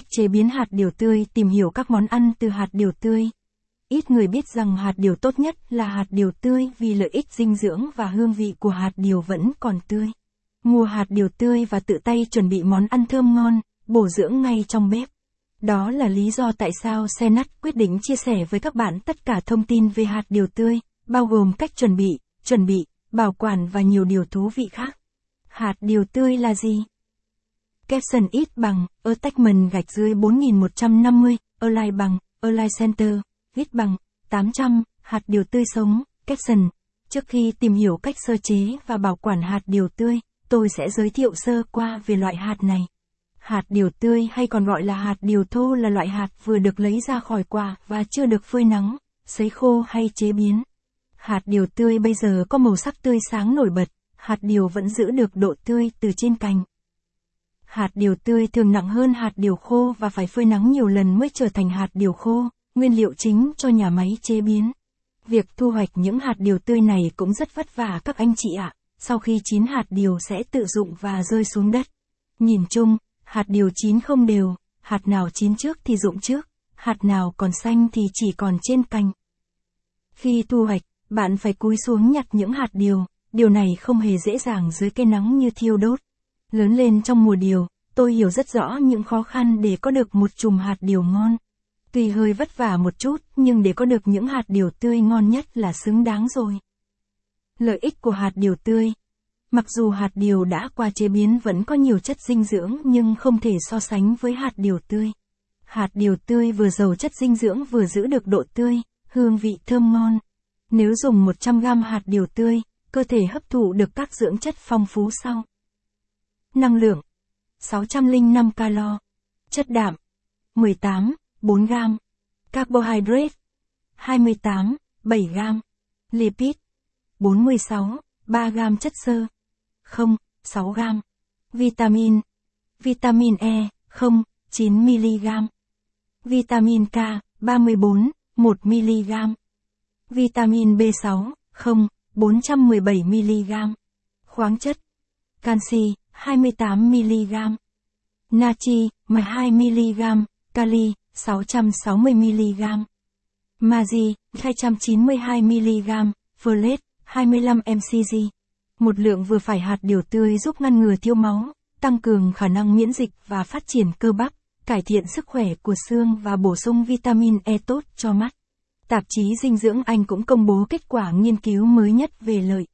Cách chế biến hạt điều tươi tìm hiểu các món ăn từ hạt điều tươi. Ít người biết rằng hạt điều tốt nhất là hạt điều tươi vì lợi ích dinh dưỡng và hương vị của hạt điều vẫn còn tươi. Mua hạt điều tươi và tự tay chuẩn bị món ăn thơm ngon, bổ dưỡng ngay trong bếp. Đó là lý do tại sao Xe Nắt quyết định chia sẻ với các bạn tất cả thông tin về hạt điều tươi, bao gồm cách chuẩn bị, chuẩn bị, bảo quản và nhiều điều thú vị khác. Hạt điều tươi là gì? Caption ít bằng, attachment gạch dưới 4150, align bằng, align center, ít bằng, 800, hạt điều tươi sống, Caption. Trước khi tìm hiểu cách sơ chế và bảo quản hạt điều tươi, tôi sẽ giới thiệu sơ qua về loại hạt này. Hạt điều tươi hay còn gọi là hạt điều thô là loại hạt vừa được lấy ra khỏi quả và chưa được phơi nắng, sấy khô hay chế biến. Hạt điều tươi bây giờ có màu sắc tươi sáng nổi bật, hạt điều vẫn giữ được độ tươi từ trên cành. Hạt điều tươi thường nặng hơn hạt điều khô và phải phơi nắng nhiều lần mới trở thành hạt điều khô, nguyên liệu chính cho nhà máy chế biến. Việc thu hoạch những hạt điều tươi này cũng rất vất vả các anh chị ạ. Sau khi chín hạt điều sẽ tự dụng và rơi xuống đất. Nhìn chung, hạt điều chín không đều, hạt nào chín trước thì dụng trước, hạt nào còn xanh thì chỉ còn trên cành. Khi thu hoạch, bạn phải cúi xuống nhặt những hạt điều, điều này không hề dễ dàng dưới cây nắng như thiêu đốt. Lớn lên trong mùa điều, tôi hiểu rất rõ những khó khăn để có được một chùm hạt điều ngon. Tuy hơi vất vả một chút, nhưng để có được những hạt điều tươi ngon nhất là xứng đáng rồi. Lợi ích của hạt điều tươi Mặc dù hạt điều đã qua chế biến vẫn có nhiều chất dinh dưỡng nhưng không thể so sánh với hạt điều tươi. Hạt điều tươi vừa giàu chất dinh dưỡng vừa giữ được độ tươi, hương vị thơm ngon. Nếu dùng 100g hạt điều tươi, cơ thể hấp thụ được các dưỡng chất phong phú sau. Năng lượng 605 calo, chất đạm 18, 4 gram, carbohydrate 28, 7 gram, lipid 46, 3 gram chất xơ 0, 6 gram, vitamin, vitamin E 0, 9 mg, vitamin K 34, 1 mg, vitamin B6 0, 417 mg, khoáng chất, canxi 28mg. Natri, 12mg, kali, 660mg. Magie, 292mg, folate, 25mcg. Một lượng vừa phải hạt điều tươi giúp ngăn ngừa thiếu máu, tăng cường khả năng miễn dịch và phát triển cơ bắp, cải thiện sức khỏe của xương và bổ sung vitamin E tốt cho mắt. Tạp chí dinh dưỡng Anh cũng công bố kết quả nghiên cứu mới nhất về lợi